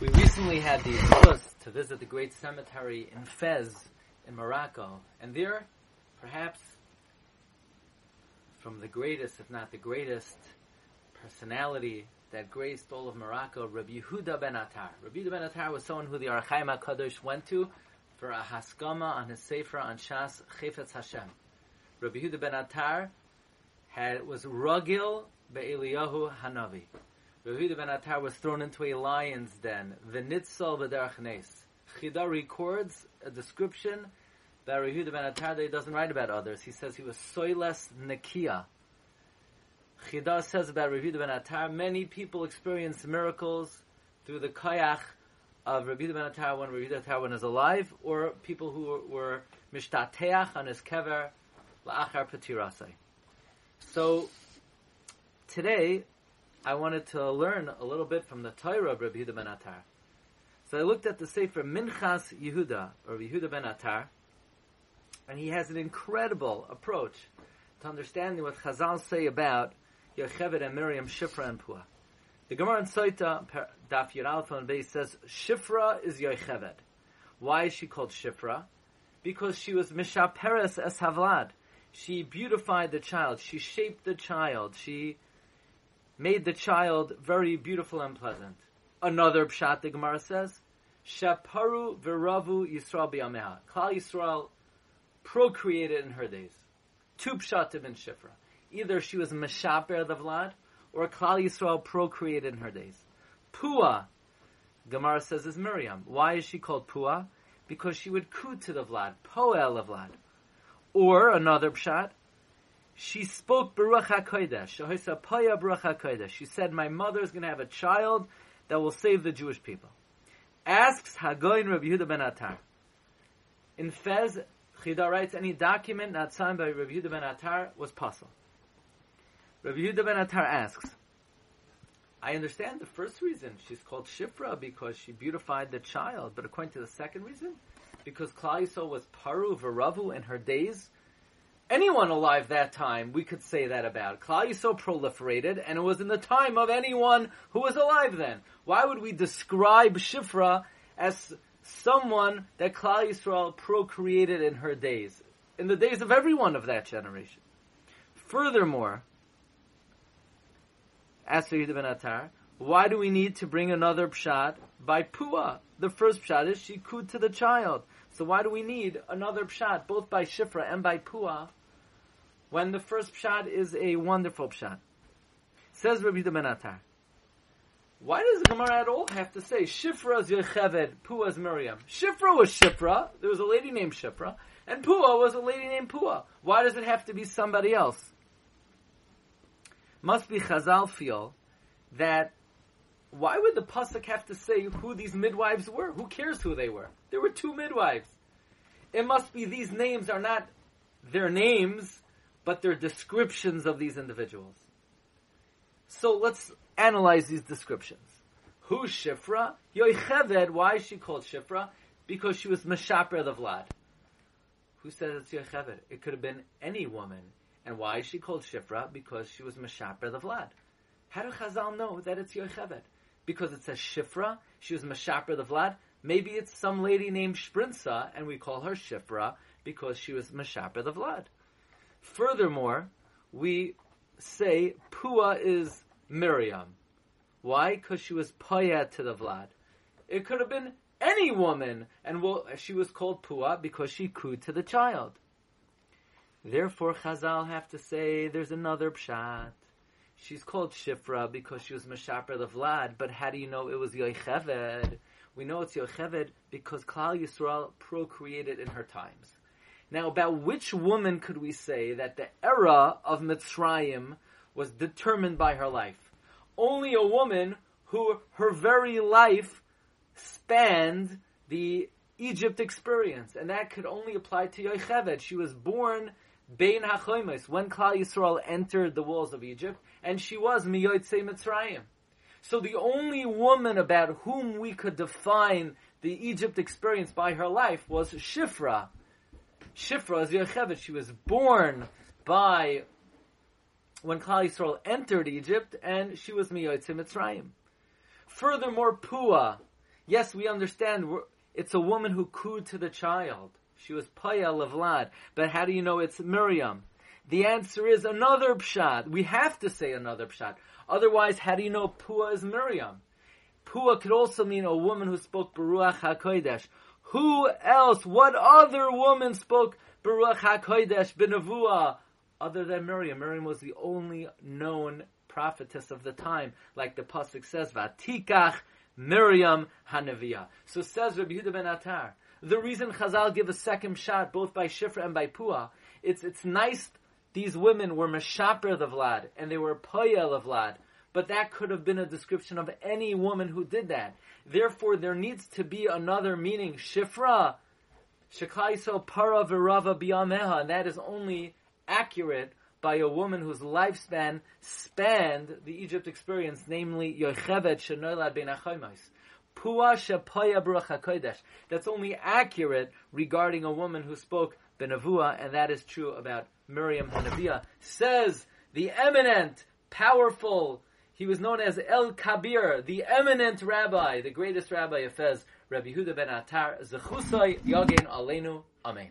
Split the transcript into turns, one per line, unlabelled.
We recently had the chance to visit the great cemetery in Fez, in Morocco, and there, perhaps, from the greatest, if not the greatest, personality that graced all of Morocco, Rabbi Yehuda ben Attar. Rabbi Yehuda ben Attar was someone who the Ohr HaChaim HaKadosh went to for a haskama on his sefer on Shas Chefetz Hashem. Rabbi Yehuda ben Attar had, was Ragil be'Eliyahu Hanavi. Yehuda ben Attar was thrown into a lion's den. V'nitzal b'derech nes. Chida records a description that Yehuda ben he doesn't write about others. He says he was soiles nekia. Chida says about Yehuda ben Attar, many people experience miracles through the kayach of Rabbi ben Attar when Rabbi ben Attar was alive, or people who were mishtateach on his kever la'achar patirasai. So today I wanted to learn a little bit from the Torah of Rabbi Yehuda ben Attar. So I looked at the Sefer Minchas Yehuda, or Yehuda ben Attar, and he has an incredible approach to understanding what Chazal say about Yocheved and Miriam, Shifra and Pua. The Gemara in Soita, Daf Yud Alpha and Beis says Shifra is Yocheved. Why is she called Shifra? Because she was Mishaperes es Havlad. She beautified the child. She shaped the child. She made the child very beautiful and pleasant. Another pshat the Gemara says, Shaparu v'ravu Yisrael b'yameha. Klal Yisrael procreated in her days. Two pshatim in Shifra. Either she was Meshaper the Vlad, or Klal Yisrael procreated in her days. Pua, Gemara says, is Miriam. Why is she called Pua? Because she would coo to the Vlad, Poel the Vlad. Or another pshat, she spoke B'Ruach HaKodesh. She said, my mother is going to have a child that will save the Jewish people. Asks Hagoin Rabbi Yehuda ben Attar. In Fez, Chida writes, any document not signed by Rabbi Yehuda ben Attar was possible. Rabbi Yehuda ben Attar asks, I understand the first reason. She's called Shifra because she beautified the child. But according to the second reason, because Klal Yisrael was Paru V'Ravu in her days, anyone alive that time, we could say that about. Klal Yisrael proliferated, and it was in the time of anyone who was alive then. Why would we describe Shifra as someone that Klal Yisrael procreated in her days? In the days of everyone of that generation. Furthermore, as Yehuda ben Attar, why do we need to bring another pshat by Pua? The first pshat is she cooed to the child. So why do we need another pshat, both by Shifra and by Pua, when the first pshat is a wonderful pshat? Says Rabbi ben Attar. Why does the Gemara at all have to say Shifra is Yocheved, Pua is Miriam? Shifra was Shifra. There was a lady named Shifra, and Pua was a lady named Pua. Why does it have to be somebody else? Must be Chazal feel that why would the pasuk have to say who these midwives were? Who cares who they were? There were two midwives. It must be these names are not their names, but they're descriptions of these individuals. So let's analyze these descriptions. Who's Shifra? Yocheved. Why is she called Shifra? Because she was Meshaper the Vlad. Who said it's Yocheved? It could have been any woman. And why is she called Shifra? Because she was Meshaper the Vlad. How do Chazal know that it's Yocheved? Because it says Shifra, she was Meshaper the Vlad. Maybe it's some lady named Shprinza, and we call her Shifra because she was Meshaper the Vlad. Furthermore, we say Pua is Miriam. Why? Because she was Payat to the Vlad. It could have been any woman, and well, she was called Pua because she cooed to the child. Therefore, Chazal have to say there's another pshat. She's called Shifra because she was Meshaper the Vlad, but how do you know it was Yocheved? We know it's Yocheved because Klal Yisrael procreated in her times. Now, about which woman could we say that the era of Mitzrayim was determined by her life? Only a woman who her very life spanned the Egypt experience, and that could only apply to Yocheved. She was born Bein HaChoimus, when Klal Yisrael entered the walls of Egypt, and she was Miyotzei Mitzrayim. So the only woman about whom we could define the Egypt experience by her life was Shifra. Shifra is Yocheved. She was born by when Klal Yisrael entered Egypt, and she was Miyotzei Mitzrayim. Furthermore, Pua. Yes, we understand it's a woman who cooed to the child. She was Paya Levlad. But how do you know it's Miriam? The answer is another pshat. We have to say another pshat. Otherwise, how do you know Pua is Miriam? Pua could also mean a woman who spoke B'Ruach HaKodesh. Who else, what other woman spoke B'Ruach HaKodesh Benavua other than Miriam? Miriam was the only known prophetess of the time, like the Pasuk says, Vatikach Miriam Hanaviyah. So says Rabbi Yehuda ben Attar. The reason Chazal give a second shot, both by Shifra and by Pua, it's, it's nice these women were Meshaper the Vlad, and they were Poyel of Vlad, but that could have been a description of any woman who did that. Therefore, there needs to be another meaning. Shifra, Shekaiso Para Virava Biameha, and that is only accurate by a woman whose lifespan spanned the Egypt experience, namely Yochevet Shenoilad Ben Achaymais. Pua Shapaya Baruch That's only accurate regarding a woman who spoke Benavua, and that is true about Miriam Hanavia. Says the eminent, powerful, he was known as El Kabir, the eminent rabbi, the greatest rabbi of Fez, Rabbi Huda ben Attar, Zechusai Yagin Alenu. Amen.